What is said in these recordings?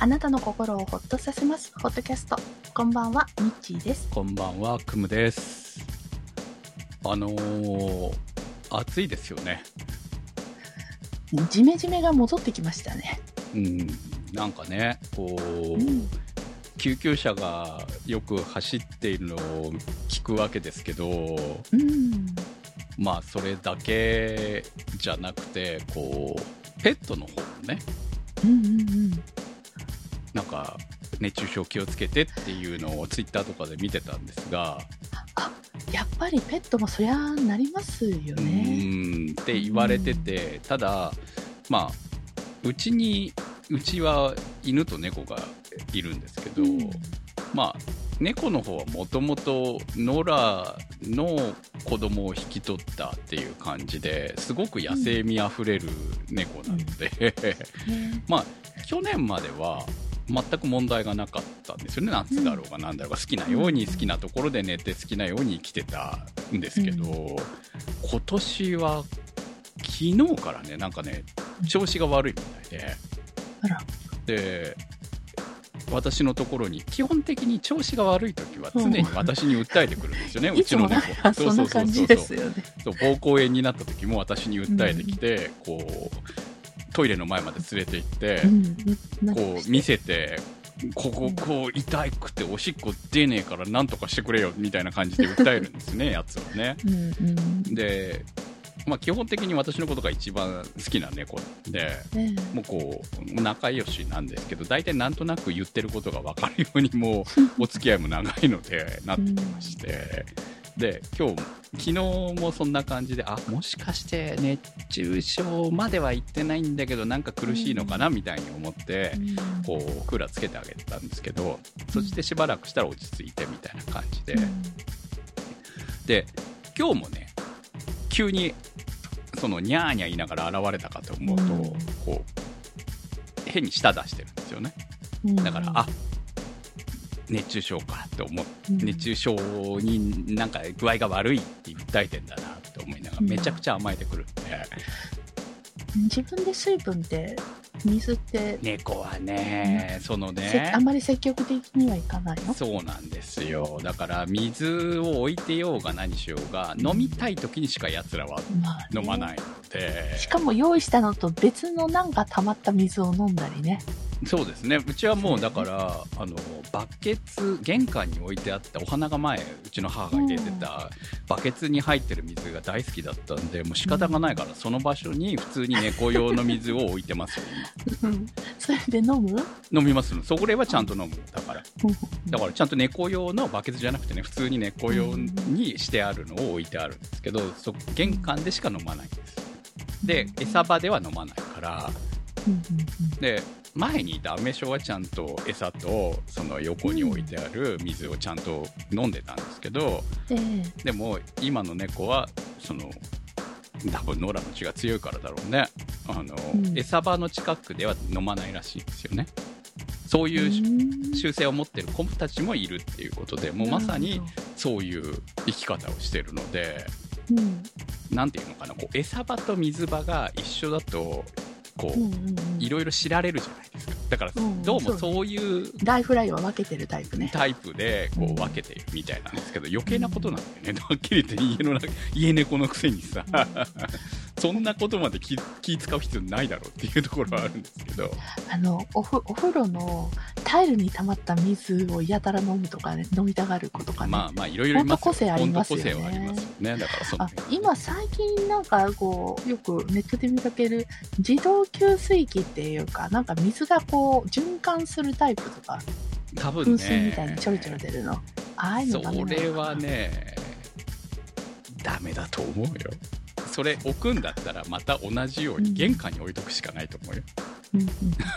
あなたの心をほっとさせます。ホットキャスト。こんばんはミッチーです。こんばんは、くむです。あのー、暑いですよね。ジメジメが戻ってきましたね。うん、なんかね、こう、うん。救急車がよく走っているのを聞くわけですけど、うん。まあ、それだけじゃなくて、こう、ペットの方もね、うんうんうんなんか、熱中症気をつけてっていうのをツイッターとかで見てたんですが、やっぱりペットもそりゃなりますようねって言われてて、ただ、まあ、うちに、うちは犬と猫がいるんですけど、うん。まあ、猫の方はもともと野良の子供を引き取ったっていう感じですごく野生味あふれる猫なので、ね。まあ、去年までは全く問題がなかったんですよね。夏だろうが何だろうが好きなように好きなところで寝て好きなように生きてたんですけど、今年は昨日からねなんかね調子が悪いみたいで。で私のところに基本的に調子が悪い時は常に私に訴えてくるんですよね、う いつもちの猫そんな感じですよね。そう膀胱炎になった時も私に訴えてきて、こうトイレの前まで連れて行って、うんこう見せてこここう痛くておしっこ出ねえからなんとかしてくれよみたいな感じで訴えるんですね やつはね。うんうん。で、まあ、基本的に私のことが一番好きな猫でねもうこう仲良しなんですけど大体なんとなく言ってることが分かるようにもうお付き合いも長いのでなってきまして、で今日昨日もそんな感じであもしかして熱中症までは行ってないんだけどなんか苦しいのかなみたいに思って、こうクーラーつけてあげてたんですけどそしてしばらくしたら落ち着いてみたいな感じで、うん。で今日もね急にそのニャーニャー言いながら現れたかと思うと、うん。こう変に舌出してるんですよね。うん。だから、あ熱中症かって思う。うん。熱中症になんか具合が悪いって訴えてんだなって思いながらうん。めちゃくちゃ甘えてくるんで、自分で水分って水って、猫はね、そのせねあんまり積極的にはいかないの？そうなんですよ。だから水を置いてようが何しようが飲みたい時にしかやつらはまあね。飲まないので、しかも用意したのと別のなんか溜まった水を飲んだりね。そうですね。うちはもうだからあのバケツ玄関に置いてあったお花が前うちの母が入れてたバケツに入ってる水が大好きだったんでもう仕方がないからその場所に普通に猫用の水を置いてますよそれで飲む？今飲みます。それはちゃんと飲む。だから。だからちゃんと猫用のバケツじゃなくてね普通に猫用にしてあるのを置いてあるんですけどそ玄関でしか飲まないんです。で餌場では飲まないから。で前にいたアメショはちゃんと餌とその横に置いてある水をちゃんと飲んでたんですけどうんえ。でも今の猫はその多分ノラの血が強いからだろうね。あの、うん。餌場の近くでは飲まないらしいんですよね。そうえいううん。習性を持ってる子たちもいるっていうことでもうまさにそういう生き方をしてるのでうん。なんていうのかなこう餌場と水場が一緒だとこう、いろいろ知られるじゃないですか。だからうんどうもそういうライフラインは分けてるタイプね。タイプでこう分けているみたいなんですけど余計なことなんだよね、はっきり言って家の中家猫のくせにさそんなことまで気気使う必要ないだろうっていうところはあるんですけど。あのおふお風呂のタイルに溜まった水をやたら飲むとかね飲みたがる子とかね。まあまあいろいろいま個性ありますよね。個性はありますよね。だからそ今最近なんかこうよくネットで見かける自動給水器っていうかなんか水がこう循環するタイプとか多分噴水みたいにねちょろちょろ出るの。ああいうのダメなのそれはねダメだと思うよそれ置くんだったらまた同じように玄関に置いとくしかないと思うよ、うん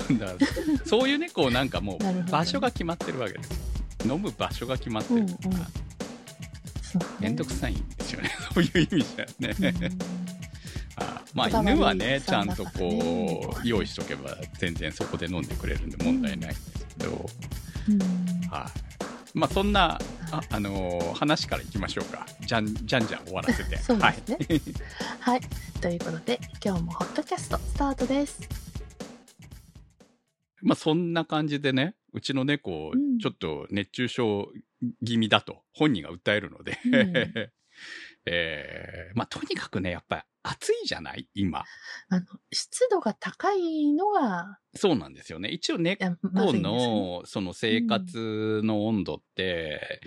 うん。だからそういう猫なんかもう場所が決まってるわけです。よ飲む場所が決まってるから、うんうん。そうね。めんどくさいんですよね。そういう意味じゃね、うんあまあ犬はね。ちゃんとこう用意しとけば全然そこで飲んでくれるんで問題ないんですけど、うん。はい まあそんなあ、あのー話からいきましょうか。じゃんじゃんじゃん終わらせて。そうはですね。はい。ということで、今日もホットキャストスタートです。まあそんな感じでね、うちの猫、うん。ちょっと熱中症気味だと本人が訴えるので、うん。えーまあとにかくね、やっぱり暑いじゃない？今。あの、湿度が高いのが、そうなんですよね。一応い猫やまずいんですよね。の、その生活の温度って、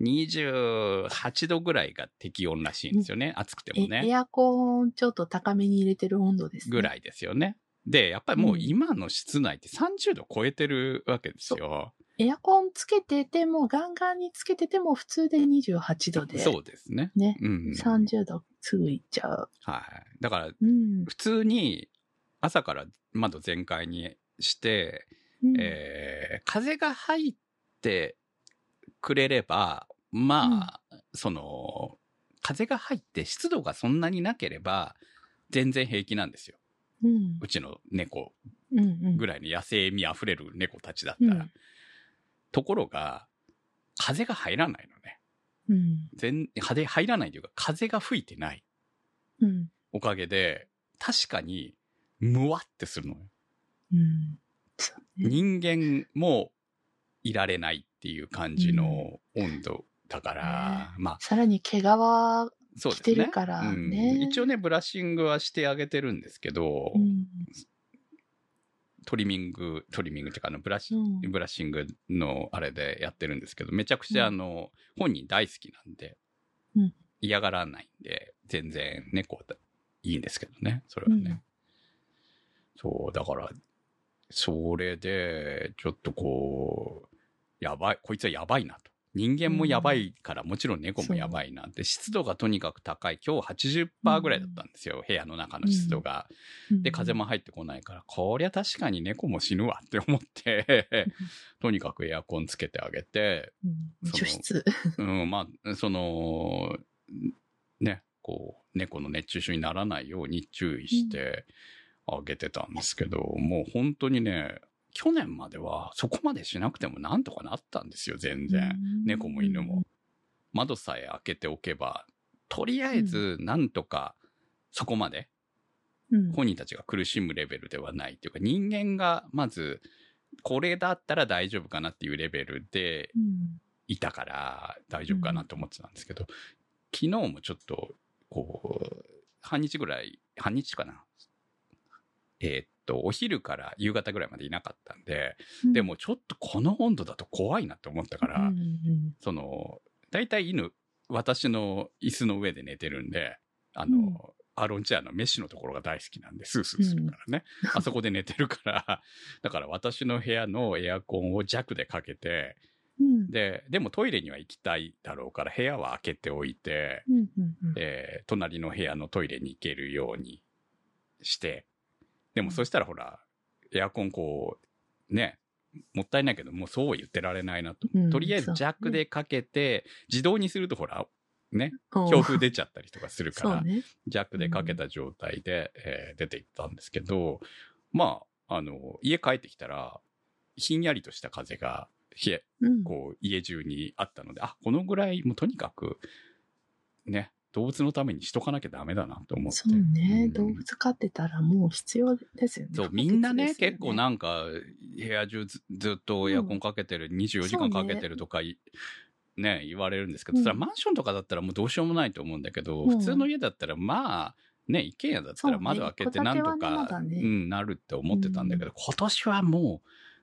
28度ぐらいが適温らしいんですよね。暑くてもね。えエアコンちょっと高めに入れてる温度ですね。ぐらいですよね。で、やっぱりもう今の室内って30度超えてるわけですよ。エアコンつけてても、ガンガンにつけてても普通で28度で。そうですね。ね。うん。30度すぐいっちゃう。はい。だから、うん。普通に朝から窓全開にして、うんえー風が入ってくれれば、まあ、その、風が入って湿度がそんなになければ、全然平気なんですよ。うん。うちの猫うんうん。ぐらいの野生味あふれる猫たちだったら。うんところが、風が入らないのね。うん。全、風入らないというか、風が吹いてないうん。おかげで、確かに、むわってするのよ。うん。人間もいられないっていう感じの温度だから、まあ、さらに毛皮。着てるからねうん一応ね、ブラッシングはしてあげてるんですけど、うん。トリミング、トリミングっていうか、あの、ブラッシ、うんブラッシングのあれでやってるんですけど、めちゃくちゃあの、本人大好きなんで、うん嫌がらないんで、全然猫いいんですけどね、それはね。うんそう、だから、それで、ちょっとこう、やばい、こいつはやばいなと。人間もやばいから、もちろん猫もやばいなって、湿度がとにかく高い。今日80%ぐらいだったんですよ、部屋の中の湿度が。で、風も入ってこないから、こりゃ確かに猫も死ぬわって思って、とにかくエアコンつけてあげて、除湿。うん、まあ、その、ね、こう、猫の熱中症にならないように注意してあげてたんですけど、もう本当にね、去年まではそこまでしなくてもなんとかなったんですよ、全然。猫も犬も。窓さえ開けておけば、とりあえずなんとかそこまでうん。本人たちが苦しむレベルではないっていうか、人間がまず、これだったら大丈夫かなっていうレベルでうん。いたから大丈夫かなと思ってたんですけど、昨日もちょっと、こう、半日ぐらい、半日かな。えーっと、お昼から夕方ぐらいまでいなかったんで、うん。でもちょっとこの温度だと怖いなって思ったから、うんうんその、大体犬、私の椅子の上で寝てるんで、あの、うん。アーロンチェアのメッシュのところが大好きなんで、スースーするからね。あそこで寝てるから、だから私の部屋のエアコンを弱でかけて、うん。で、でもトイレには行きたいだろうから部屋は開けておいて、うんうんうん。えー隣の部屋のトイレに行けるようにして、でもそしたらほら、エアコンこう、ね、もったいないけど、もうそうは言ってられないなと。うんとりあえず弱でかけて、自動にするとほら、ね、強風出ちゃったりとかするから、ね。弱でかけた状態で、えー出て行ったんですけど、まあ、あの、家帰ってきたら、ひんやりとした風が、冷え、うん。こう、家中にあったので、あ、このぐらい、もうとにかく、ね、動物のためにしとかなきゃダメだなと思って。そうね、うん動物飼ってたらもう必要ですよね。そう、みんなね、不可欠ですよ結構なんか、部屋中ずずっとエアコンかけてる、24時間かけてるとかい、ね、言われるんですけど、うんそれはマンションとかだったらもうどうしようもないと思うんだけど、うん普通の家だったら、まあ、ね、一軒家だったら窓開けてなんとか、だねうん、なるって思ってたんだけど、今年はも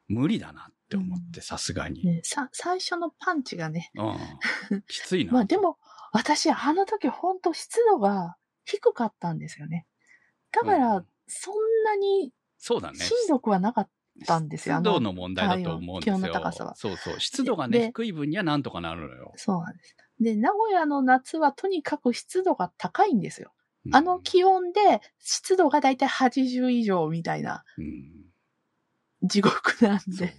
う無理だなって思って、さすがに。ね、さ、最初のパンチがね。うん。きついな。まあでも、私、あの時本当湿度が低かったんですよね。だかうんら、そんなにそうだね。しんどくはなかったんですよ。湿度あの問題だと思うんですよ。気温の高さはそうそう。湿度がね、で低い分にはなんとかなるのよ。そうなんです。で、名古屋の夏はとにかく湿度が高いんですよ。うんあの気温で湿度がだいたい80以上みたいなうん。地獄なんそうで。。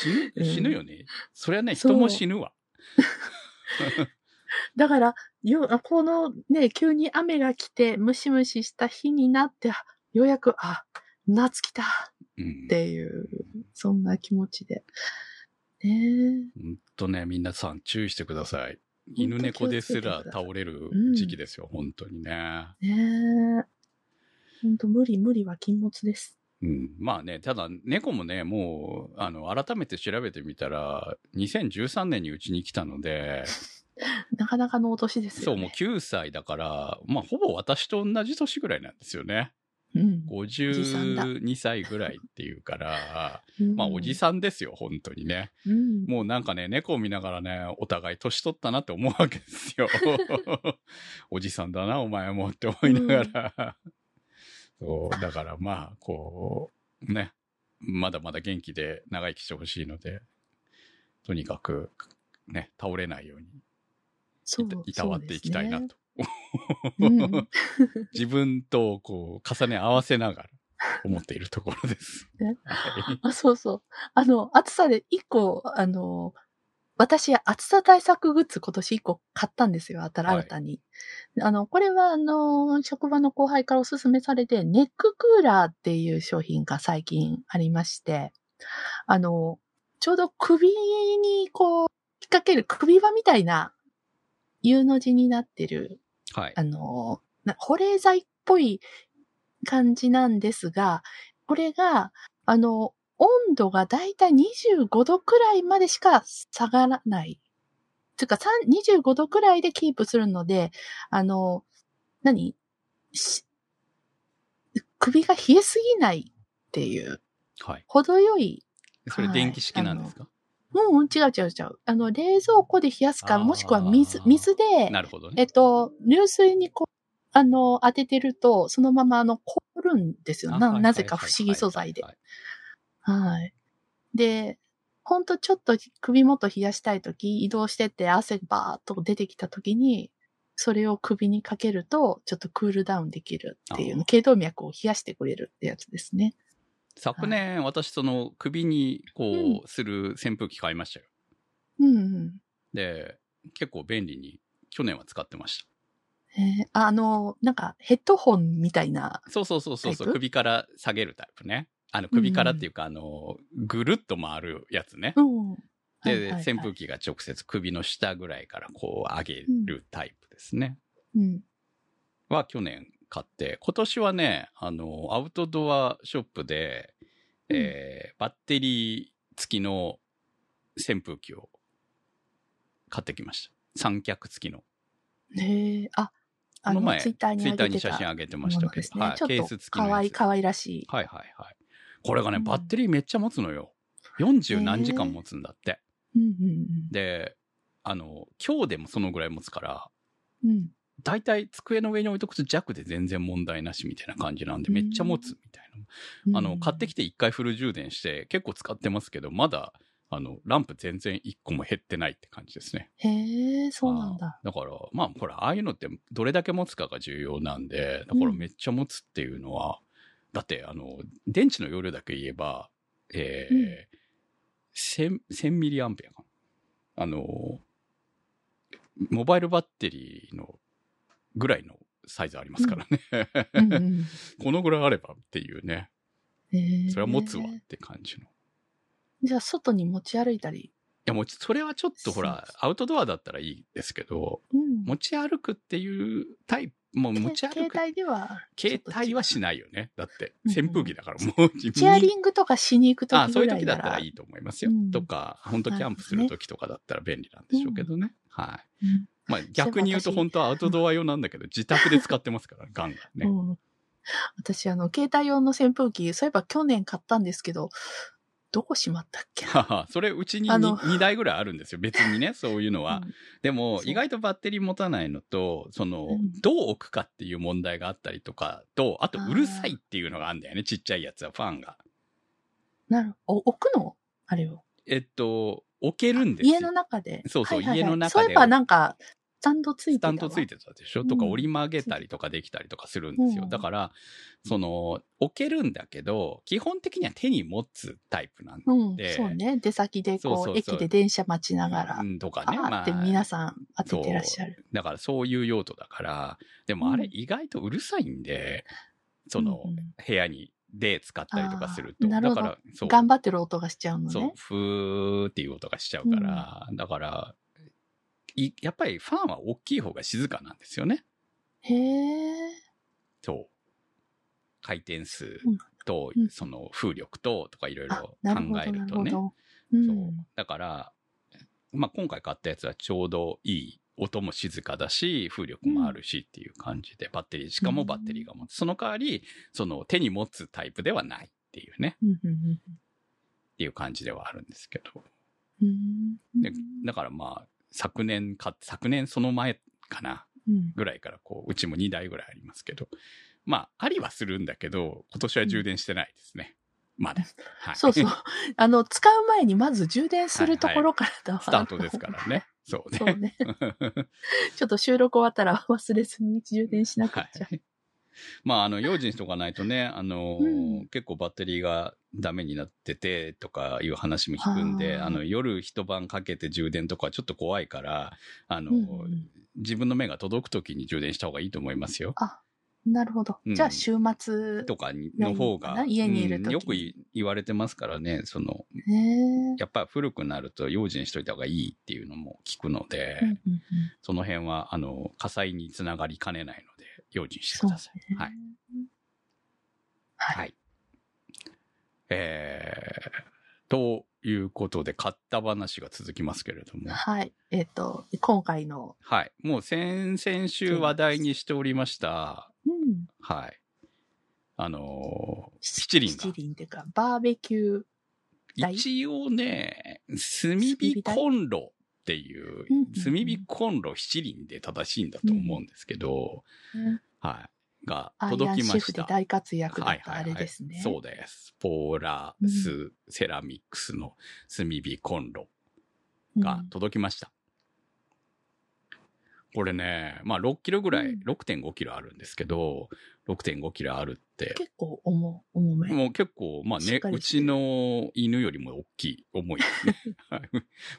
死ぬ、うん死ぬよね。それはね、そう人も死ぬわ。だから、よ、このね、急に雨が来て、ムシムシした日になって、あようやく、あ、夏来たうんっ。ていう、そんな気持ちで。ねほんとね、皆さん注意してください。犬猫ですら倒れる時期ですよ、本当にね。え。ねえ。ほんと、無理無理は禁物です。うん、まあね、ただ猫もね、もう、あの、改めて調べてみたら、2013年にうちに来たので、なかなかのお年ですそう、よね。もう9歳だから、まあ、ほぼ私と同じ年ぐらいなんですよね。うん。じさんだ52歳ぐらいっていうから、うんまあ、おじさんですよ、本当にね。うん。もうなんかね、猫を見ながらね、お互い年取ったなって思うわけですよ。おじさんだな、お前もって思いながら。そう、だからまあ、こう、ね、まだまだ元気で長生きしてほしいので、とにかく、ね、倒れないようにそういたわっていきたいなと。そう ん自分とこう重ね合わせながら思っているところです。あ、そうそう。あの、暑さで一個、あの、私、暑さ対策グッズ今年一個買ったんですよ、新はい新たに。あの、これは、あの、職場の後輩からお勧めされて、ネッククーラーっていう商品が最近ありまして、あの、ちょうど首にこう、引っ掛ける首輪みたいな U の字になってるはい。あの、な保冷剤っぽい感じなんですが、これが、あの、温度がだいたい25度くらいまでしか下がらない。つうか、さん25度くらいでキープするので、あの、何？し首が冷えすぎないっていう、はい。程よい、それ電気式なんですか、うん、うん違う違う違う。あの、冷蔵庫で冷やすか、もしくは水、水で、なるほどね。えっと、流水にこう、あの、当ててると、そのままあの、凍るんですよ。な、なぜか不思議素材では。い。で、ほんとちょっと首元冷やしたいとき、移動してって汗バーっと出てきたときに、それを首にかけると、ちょっとクールダウンできるっていう頸動脈を冷やしてくれるってやつですね。昨年、私、その、首に、こう、する扇風機買いましたよ。うんうん。で、結構便利に、去年は使ってましえーあの、なんかヘッドホンみたいな、た。そうそうそうそう首から下げるタイプね。あの、首からっていうか、あの、ぐるっと回るやつね。うん。はいで、はいはい扇風機が直接首の下ぐらいからこう上げるタイプですね。うん。は去年買って、今年はね、あの、アウトドアショップで、うんえーバッテリー付きの扇風機を買ってきました。三脚付きの。へえ、あ、あの、前、ツイッターにツイッターに写真上げてまもしたけど、ね。はい、ケース付きのやつ。可愛い可愛らしい。はいはいはい。これがね、うんバッテリーめっちゃ持つのよ。40何時間持つんだって。うんうんで、あの、今日でもそのぐらい持つから、うん。うん。大体机の上に置いとくと弱で全然問題なしみたいな感じなんで、めっちゃ持つみたいな。あの、買ってきて一回フル充電して結構使ってますけど、まだ、あの、ランプ全然一個も減ってないって感じですね。へえ、そうなんだ。だから、まあ、ほら、ああいうのってどれだけ持つかが重要なんで、だからめっちゃ持つっていうのは、だって、あの、電池の容量だけ言えば、えー1000、1000ミリアンペアかな。あの、モバイルバッテリーのぐらいのサイズありますからね。うんうんこのぐらいあればっていうね。それは持つわって感じの。いじゃあ、外に持ち歩いたり。や、もう、それはちょっとほら、アウトドアだったらいいですけど、うん。持ち歩くっていうタイプ、もう持ち歩く。携帯では。携帯はしないよね。だって、うん扇風機だからもう自チェアリングとかしに行くとあそういう。時だったらいいと思いますよ。うんとか、本当キャンプする時とかだったら便利なんでしょうけどね。はい。うんまあ逆に言うと私本当はアウトドア用なんだけど、自宅で使ってますから、ガンガンね。うん私、あの、携帯用の扇風機、そういえば去年買ったんですけど、どこしまったっけ？それうちにあの 2, 台ぐらいあるんですよ。別にね、そういうのは。うんでも、意外とバッテリー持たないのと、その、うんどう置くかっていう問題があったりとかと、あと、うるさいっていうのがあるんだよね、ちっちゃいやつは、ファンが。なるお置くの？あれを。えっと、置けるんですよ。家の中で。そうそうはいはいはい家の中でそういえばなんか、スタンドついてたわ。スタンドついてたでしょ、うんとか折り曲げたりとかできたりとかするんですよ。うんだから、その、置けるんだけど、基本的には手に持つタイプなんうん、でそうね。出先でこうそう駅で電車待ちながら、うんとかね。パーって皆さん当ててらっしゃる。だからそういう用途だから、でもあれうん意外とうるさいんで、その部屋にで使ったりとかすると。あーなるほどだから、そう。頑張ってる音がしちゃうのそうね、。ふーっていう音がしちゃうから、だから、いやっぱりファンは大きい方が静かなんですよね。へえ。そう。回転数。うんと、うんその風力と、とかいろいあろ考えるとね。そう。だから、まあ、今回買ったやつはちょうどいい。音も静かだし、風力もあるしっていう感じで、バッテリー、しかもバッテリーが持つ。その代わり、その手に持つタイプではないっていうね、っていう感じではあるんですけど。でだからまあ、昨年か、昨年その前かな、うんぐらいからこう、うちも2台ぐらいありますけど、まあ、ありはするんだけど、今年は充電してないですね。まだ。はい。そうそう。あの、使う前にまず充電するところからだわスタートですからね。そうね。そうね。ちょっと収録終わったら忘れずに充電しなくはちゃ。い。まあ、あの、用心しとかないとね、あのーうん結構バッテリーがダメになっててとかいう話も聞くんで、あの、夜一晩かけて充電とかはちょっと怖いから、あのーうんうん自分の目が届くときに充電した方がいいと思いますよ。あ、なるほど。うんじゃあ週末。とかにの方が、家にいる時うんよくい言われてますからね、その。やっぱ古くなると用心しといた方がいいっていうのも聞くので、うんうんうんその辺は、あの、火災につながりかねないので、用心してください。ねはい。はい。はい。えー、ということで、買った話が続きますけれども。はい。えっ、と、今回の、はい。もう先、先週話題にしておりました。うん。はい。あのー七輪が七輪っていうか、バーベキュー。台？一応ね、炭火コンロっていう炭火コンロ七輪で正しいんだと思うんですけど、ねはい。が届ンきました。大活躍だったあはいはいはいれですね。そうです。ポーラスセラミックスの炭火コンロが届きました。これね、まあ6キロぐらい、うん6.5キロあるんですけど、6.5キロあるって、結構重、重め。もう結構、まあねうちの犬よりも大きい、重いですね。はい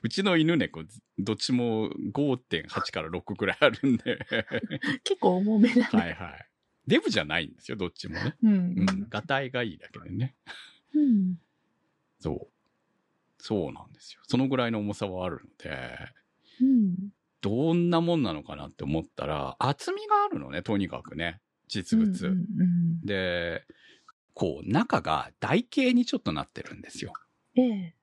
うちの犬猫、どっちも5.8から6くらいあるんで、結構重めだね。はいはい。デブじゃないんですよ、どっちもね。うん。うん。がたいがいいだけでね。うん。そう。そうなんですよ。そのぐらいの重さはあるので、うん。どんなもんなのかなって思ったら、厚みがあるのね、とにかくね。実物。で、こう、中が台形にちょっとなってるんですよ。うん、ええ。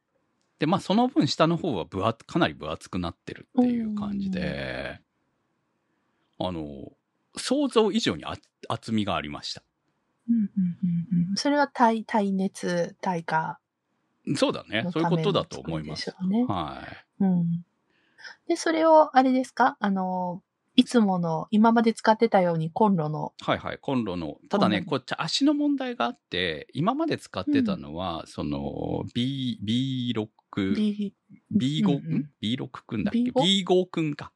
で、まあ、その分下の方は分厚、かなり分厚くなってるっていう感じで、あの、想像以上にあ厚みがありました。うんうんうんうんそれは耐、耐熱、耐火そうだね。のそういうことだと思います。ね。はい。うん。で、それを、あれですか？あの、いつもの、今まで使ってたようにコンロの、はいはい、コンロの。ただね、うんこっち足の問題があって、今まで使ってたのは、その、B、B6、B、B5、うんうんん ?B6 くんだっけ？B5? ?B5 くんか。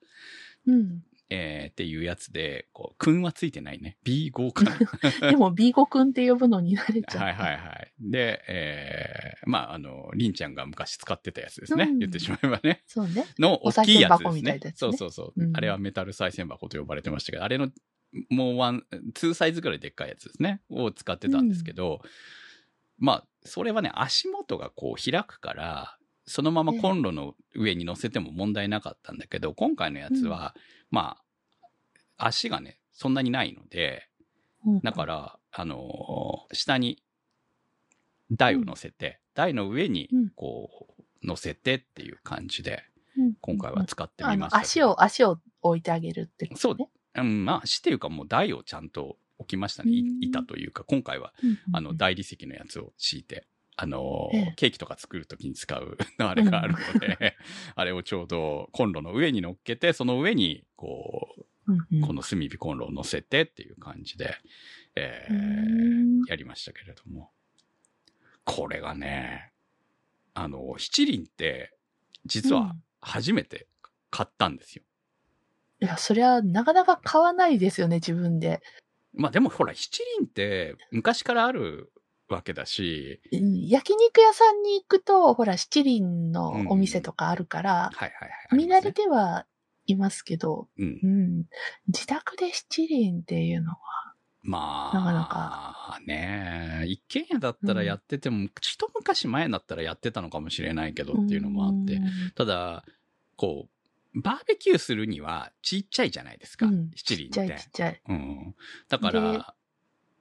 うん。えー、っていうやつで、こう、くんはついてないね。B5 かな。でも B5 くんって呼ぶのに慣れちゃう。はいはいはい。で、えー、まあ、あの、りんちゃんが昔使ってたやつですね。うん言ってしまえばね。そうね。の大きいやつですねみたいなや。つねそうそうそう、うんあれはメタル再銭箱と呼ばれてましたけど、あれのもうワン、ツーサイズぐらいでっかいやつですね。を使ってたんですけど、まあ、それはね、足元がこう開くから、そのままコンロの上に乗せても問題なかったんだけど、今回のやつは、まあ、足がね、そんなにないので、うん。だから、あのー下に台を乗せて、台の上にうん。こう、乗せてっていう感じで、うん。今回は使ってみました。足を、足を置いてあげるってことそう。ね。うん、まあ、足っていうかもう台をちゃんと置きましたね。板というか、今回は、うん。あの、大理石のやつを敷いて、あのーええケーキとか作るときに使う あれがあるので、あれをちょうどコンロの上に乗っけて、その上に、こうんうんう、この炭火コンロを乗せてっていう感じで、えーうんやりましたけれども。これがね、あの、七輪って、実は初めて買ったんですよ。いや、そりゃ、なかなか買わないですよね、自分で。まあでもほら、七輪って昔からあるわけだし、うん焼肉屋さんに行くと、ほら、七輪のお店とかあるから、はいはいはい。見慣れて、てはいますけど、うんう。ん、自宅で七輪っていうのは、まあ、なかなかね一軒家だったらやってても、一昔前だったらやってたのかもしれないけどっていうのもあって、うんただ、こう、バーベキューするにはちっちゃいじゃないですか、うん七輪っちっちゃいて。ちっちゃい。うん。だかでら、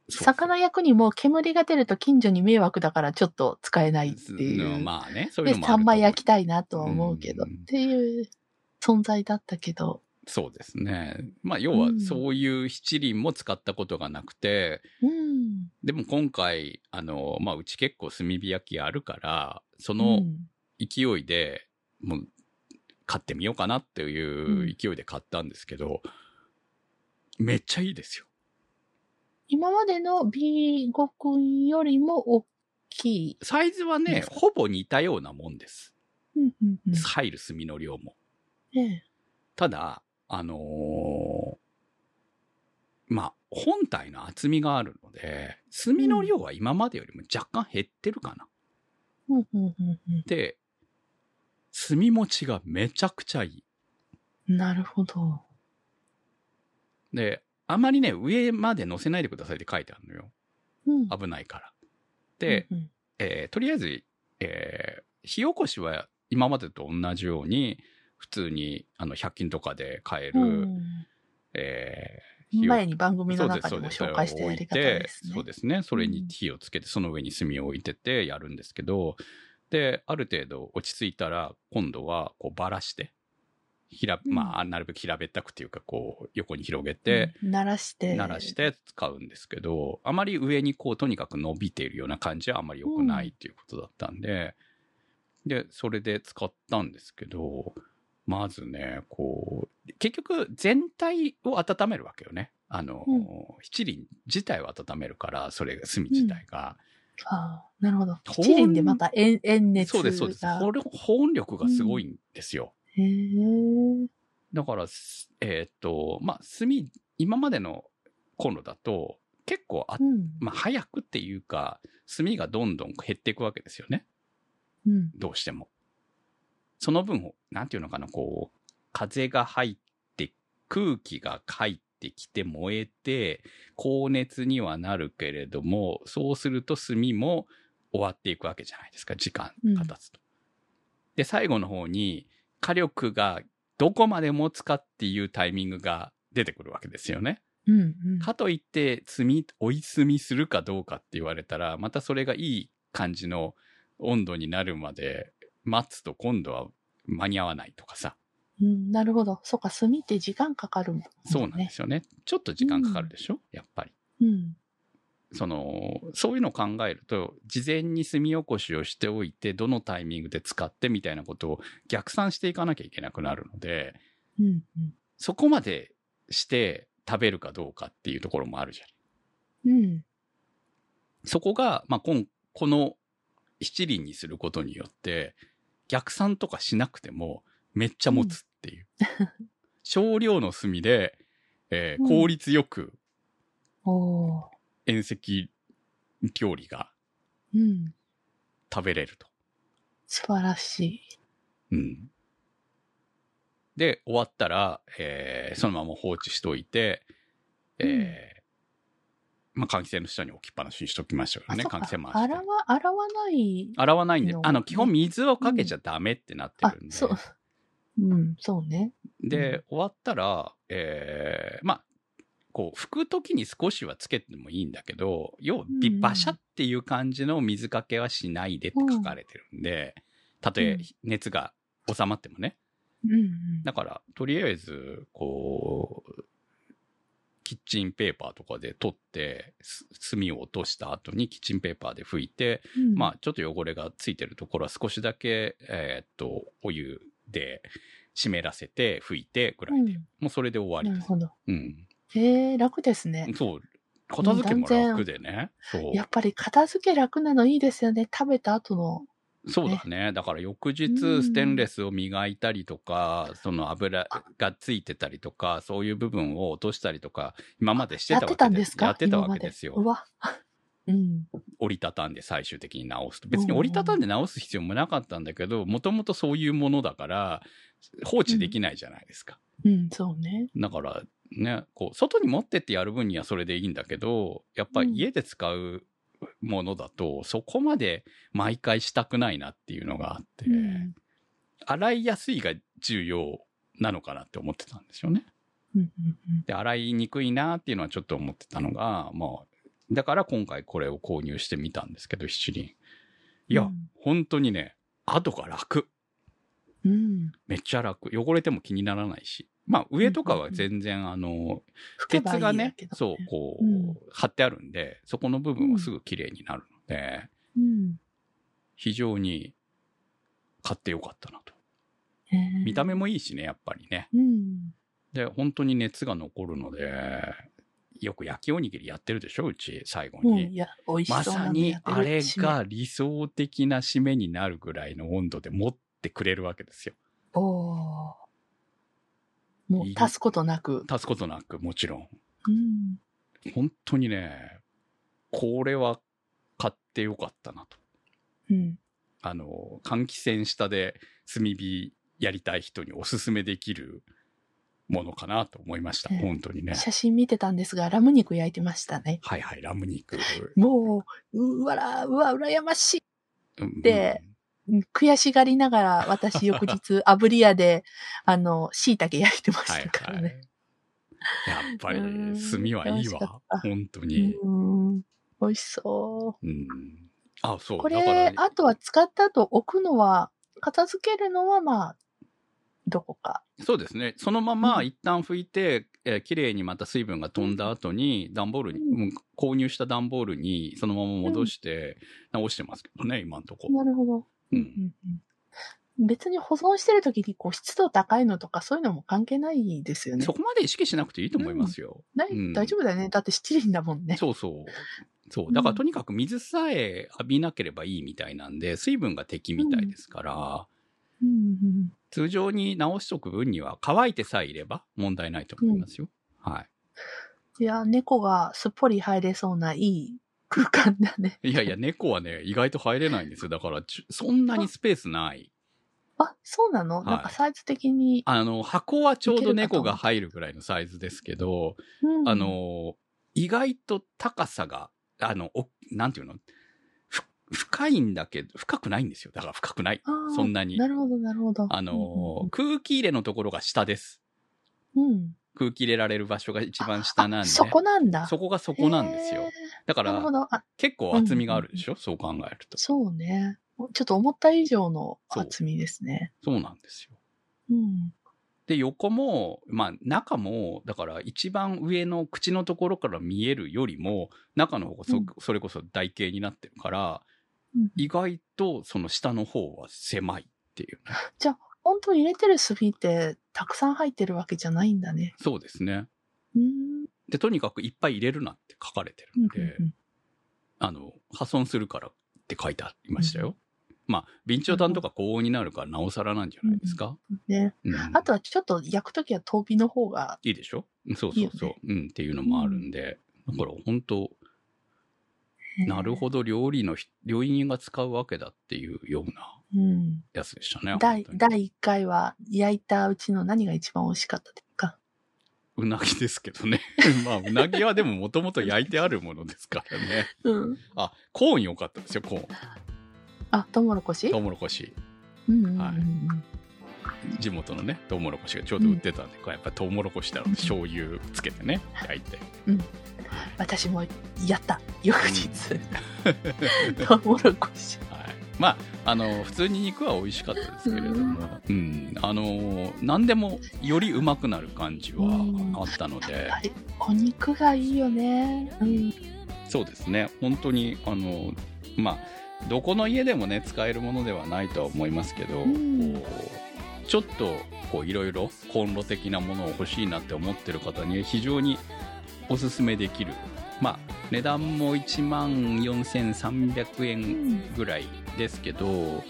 魚焼くにも煙が出ると近所に迷惑だからちょっと使えないっていう。まあね、そういうで、のもあると思う三枚焼きたいなとは思うけど、うんっていう存在だったけど。そうですね。まあ、要はうんそういう七輪も使ったことがなくて、うん。でも今回、あの、まあ、うち結構炭火焼きあるから、そうんの勢いで、もう、買ってみようかなっていう勢いで買ったんですけど、めっちゃいいですよ。今までの B5 君よりも大きい。サイズはね、ほぼ似たようなもんです。うんうんうん入る炭の量も。ねただ、あのーまあ、本体の厚みがあるので、炭の量は今までよりも若干減ってるかな。うんうんうんうんで、炭持ちがめちゃくちゃいい。なるほど。で、あまりね、上まで乗せないでくださいって書いてあるのよ。うん。危ないから。で、うんうんえーとりあえず、えー火起こしは今までと同じように、普通に、あの、100均とかで買える、うんえー前に番組の中でも紹介したやり方ですね。そうですね。それに火をつけて、その上に炭を置いててやるんですけど、で、ある程度落ち着いたら、今度はこうばらして、ひら、うんまあ、なるべく平べったくっていうか、こう、横に広げて、うん鳴らして。鳴らして使うんですけど、あまり上にこう、とにかく伸びているような感じはあまり良くないっていうことだったんで、で、それで使ったんですけど、まずね、こう、結局全体を温めるわけよね。あの、うん七輪自体を温めるから、それが炭自体が。ああ、なるほど。七輪でまた炎炎熱が。そうです、そうです。保温保温力がすごいんですよ。へえ。だから、すえーっと、まあ、炭、今までのコンロだと、結構あうん。まあ、早くっていうか、炭がどんどん減っていくわけですよね。うん。どうしても。その分、なんていうのかな、こう、風が入って、空気が入ってきて燃えて、高熱にはなるけれども、そうすると炭も終わっていくわけじゃないですか、時間が経つと。で、最後の方に、火力がどこまで持つかっていうタイミングが出てくるわけですよね。うん。うん。かといって、炭、追い炭するかどうかって言われたら、またそれがいい感じの温度になるまで待つと今度は間に合わないとかさ。うん、なるほど。そうか、炭って時間かかるもんね。そうなんですよね。ちょっと時間かかるでしょ、やっぱり。うん。その、そういうのを考えると、事前に炭起こしをしておいて、どのタイミングで使ってみたいなことを逆算していかなきゃいけなくなるので、うん。うん。そこまでして食べるかどうかっていうところもあるじゃん。うん。そこが、まあ、こんこの七輪にすることによって、逆算とかしなくてもめっちゃ持つっていう。少量の炭で、えーうん効率よくおー。遠赤料理がうん。食べれると。素晴らしい。うん。で、終わったら、えーそのまま放置しといて、えーまあ、換気扇の下に置きっぱなしにしときましょうよね。換気扇回して洗。わ、洗わない。洗わないんでの、あの、基本水をかけちゃダメってなってあるん、で。そう。うん、そうね。で、終わったら、えーまあ、こう、拭くときに少しはつけてもいいんだけど、要はバシャっていう感じの水かけはしないでって書かれてるんで、たとえうん熱が収まってもね。うんうん。だから、とりあえず、こう、キッチンペーパーとかで取って、す炭を落とした後にキッチンペーパーで拭いて、うんまあ、ちょっと汚れがついてるところは少しだけ、えーっと、お湯で湿らせて拭いてぐらいで、うんもうそれで終わりです。なるほど。うん。へえ、楽ですね。そう。片付けも楽でね。そう。やっぱり片付け楽なのいいですよね。食べた後の。そうだね。だから翌日うんステンレスを磨いたりとか、その油がついてたりとか、そういう部分を落としたりとか、今までしてやってたわけたんですか？やってたわけですよ。うわ。うん。折りたたんで最終的に直すと。別に折りたたんで直す必要もなかったんだけど、もともとそういうものだから、放置できないじゃないですか。うん、そうね。だから、ね、こう、外に持ってってやる分にはそれでいいんだけど、やっぱり家で使うものだと、そこまで毎回したくないなっていうのがあって、うん。洗いやすいが重要なのかなって思ってたんですよね。で、洗いにくいなっていうのはちょっと思ってたのが、まあ、だから今回これを購入してみたんですけど、七輪。いや、うん本当にね、後が楽。うん。めっちゃ楽。汚れても気にならないし。まあ、上とかは全然、あの、鉄がねそう、こう、うん貼ってあるんで、そこの部分はすぐ綺麗になるので、うん。非常に買ってよかったなと。見た目もいいしね、やっぱりね。うん。で、本当に熱が残るので、よく焼きおにぎりやってるでしょうち、最後うん。に。いや、美味しまさにあれが理想的な締めになるぐらいの温度で持ってくれるわけですよ。おーもう足すことなく。足すことなく、もちろん。うん。本当にね、これは買ってよかったなと。うん。あの、換気扇下で炭火やりたい人におすすめできるものかなと思いました。ええ本当にね。写真見てたんですが、ラム肉焼いてましたね。はいはい、ラム肉。もう、うわら、うわ、羨ましい。うんでうん悔しがりながら、私翌日、炙り屋で、あの、椎茸焼いてましはいはい。たからね。やっぱり、うん炭はいいわ本当に。うん。美味しそう。うん。あ、そう。これ、あとは使った後置くのは、片付けるのはまあ、どこか。そうですね。そのまま一旦拭いて、えー綺麗にまた水分が飛んだ後に、段ボールに、うんうん購入した段ボールにそのまま戻して直してますけどね、今んとこ。なるほど。うん別に保存してる時にこう湿度高いのとかそういうのも関係ないですよねそ。こまで意識しなくていいと思いますよ。うん大丈夫だよね。だって七輪だもんね。そうそう。そうう。んだからとにかく水さえ浴びなければいいみたいなんで、水分が敵みたいですから、うんうん通常に直しとく分には乾いてさえいれば問題ないと思いますよ。はいや、猫がすっぽり入れそうないい空間だね。い。いやいや、猫はね、意外と入れないんですよ。だからそんなにスペースない。あ、そうなの、いなんかサイズ的に。あの、箱はちょうど猫が入るぐらいのサイズですけど、うんあ、の、意外と高さが、あの、おなんていうの？ふ深いんだけど、深くないんですよ。だから深くない。そんなに。なるほど、なるほど。あの、空気入れのところが下です。うん、うん。空気入れられる場所が一番下なんで。あそこなんだ。そこがそこなんですよ。だから、結構厚みがあるでしょ、そう考えると。そうね。ちょっと思った以上の厚みですね。そうなんですよ。うん。で、横も、まあ、中も、だから一番上の口のところから見えるよりも、中の方がそ,、うんそれこそ台形になってるから、うん意外とその下の方は狭いっていうね。じゃあ、本当入れてる炭ってたくさん入ってるわけじゃないんだね。そうですね。うん。で、とにかくいっぱい入れるなって書かれてるうんんで、あの、破損するからって書いてありましたよ。まあ、備長炭とか高温になるからなおさらなんじゃないですか？うんね。うんあとはちょっと焼くときは遠火の方が、いいでしょ？そうそうそう。うん、っていうのもあるんで、だから本当なるほど料理のひ、料理人が使うわけだっていうような。やつでしたね。第、本当に第1回は焼いたうちの何が一番美味しかったですか？うなぎですけどね。まあ、うなぎはでももともと焼いてあるものですからね。うん。あ、コーン良かったですよ、コーン。あ、トウモロコシ？トウモロコシ。うんうんうんうん。はい地元のね、トウモロコシがちょうど売ってたんで、これやっぱトウモロコシだろう醤油つけてね、焼いて。私もやった。翌日。トウモロコシ。はい。まあ、あの、普通に肉は美味しかったですけれども、うん、あの、何でもよりうまくなる感じはあったので、はい。お肉がいいよね。うん。そうですね、本当に、あの、まあ、どこの家でもね、使えるものではないとは思いますけど、うんこうちょっと、こう、いろいろコンロ的なものを欲しいなって思ってる方に非常におすすめできる。まあ、値段も1万4300う円んぐらいですけど、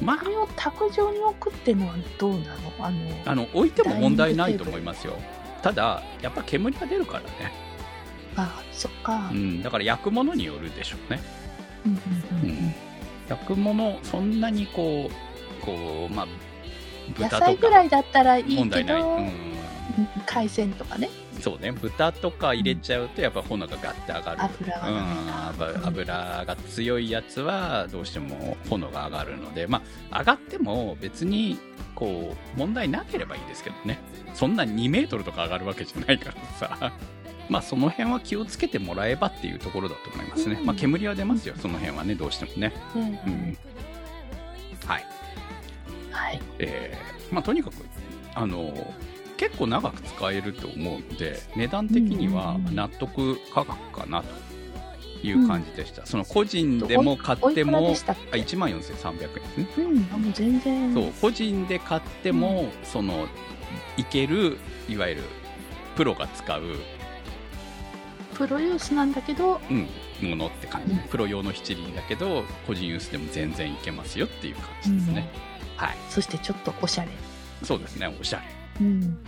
まあこ、れを卓上に置くってのはどうなの？あの、あの、置いても問題ないと思いますよ。ただ、やっぱ煙が出るからね。あ、そっか。うんうん、だから焼くものによるでしょうね。うんうんうん焼くもの、そんなにこう、こう、まあ、野豚とか菜ぐらいだったらいいけ問題ない。ど、うん。海鮮とかね、そうね、豚とか入れちゃうと、やっぱ炎がガッて上がる。油がうん、油油が強いやつはどうしても炎が上がるので、まあ、上がっても別にこう問題なければいいですけどね、そんな2メートルとか上がるわけじゃないからさ、まあその辺は気をつけてもらえばっていうところだと思いますね。うんまあ煙は出ますよ、その辺はね、どうしてもね。うんうん。はい。はい。えー、まあとにかく、あの、結構長く使えると思うんで、値段的には納得価格かなという感じでした。その個人でも買っても、でしたっあけ1万4300円ですね。うん、あもう全然。そう、個人で買っても、その、いける、いわゆる、プロが使う、プロユースなんだけど、うん、ものって感じ、うんプロ用の七輪だけど、個人ユースでも全然いけますよっていう感じですね。はい。そしてちょっとおしゃれ。そうですね、おしゃれうん。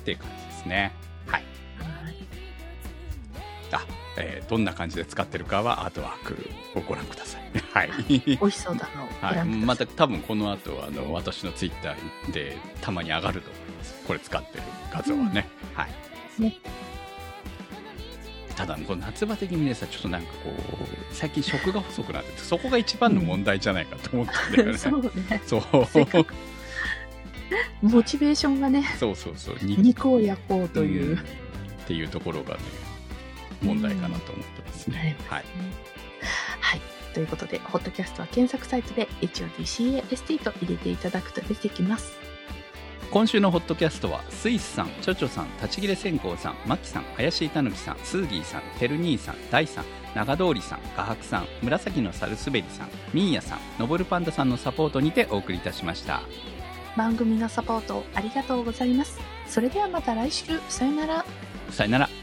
っていう感じですね。はい。あ、えーどんな感じで使ってるかはアートワークをご覧ください。はい。美味しそうだのをごはい。また多分この後あの私のツイッターでたまに上がると思います。これ使ってる画像はね。はい。ね。ただ、この夏場的にね、さ、ちょっとなんかこう、最近食が細くなってて、そこが一番の問題じゃないかと思ったんだよね。そうね。そう。モチベーションがね、そうそうそう。に肉を焼こうという。んっていうところがね、問題かなと思ってますね。はい。はい。ということで、ホットキャストは検索サイトで HOTCAST と入れていただくと出てきます。今週のホットキャストはスイスさん、チョチョさん、立ち切れ線香さん、マキさん、林井たぬきさん、スーギーさん、てる兄さん、大さん、長通りさん、画伯さん、紫のサルスベリさん、ミーヤさん、のぼるパンダさんのサポートにてお送りいたしました。番組のサポートありがとうございます。それではまた来週、さよなら。さよなら。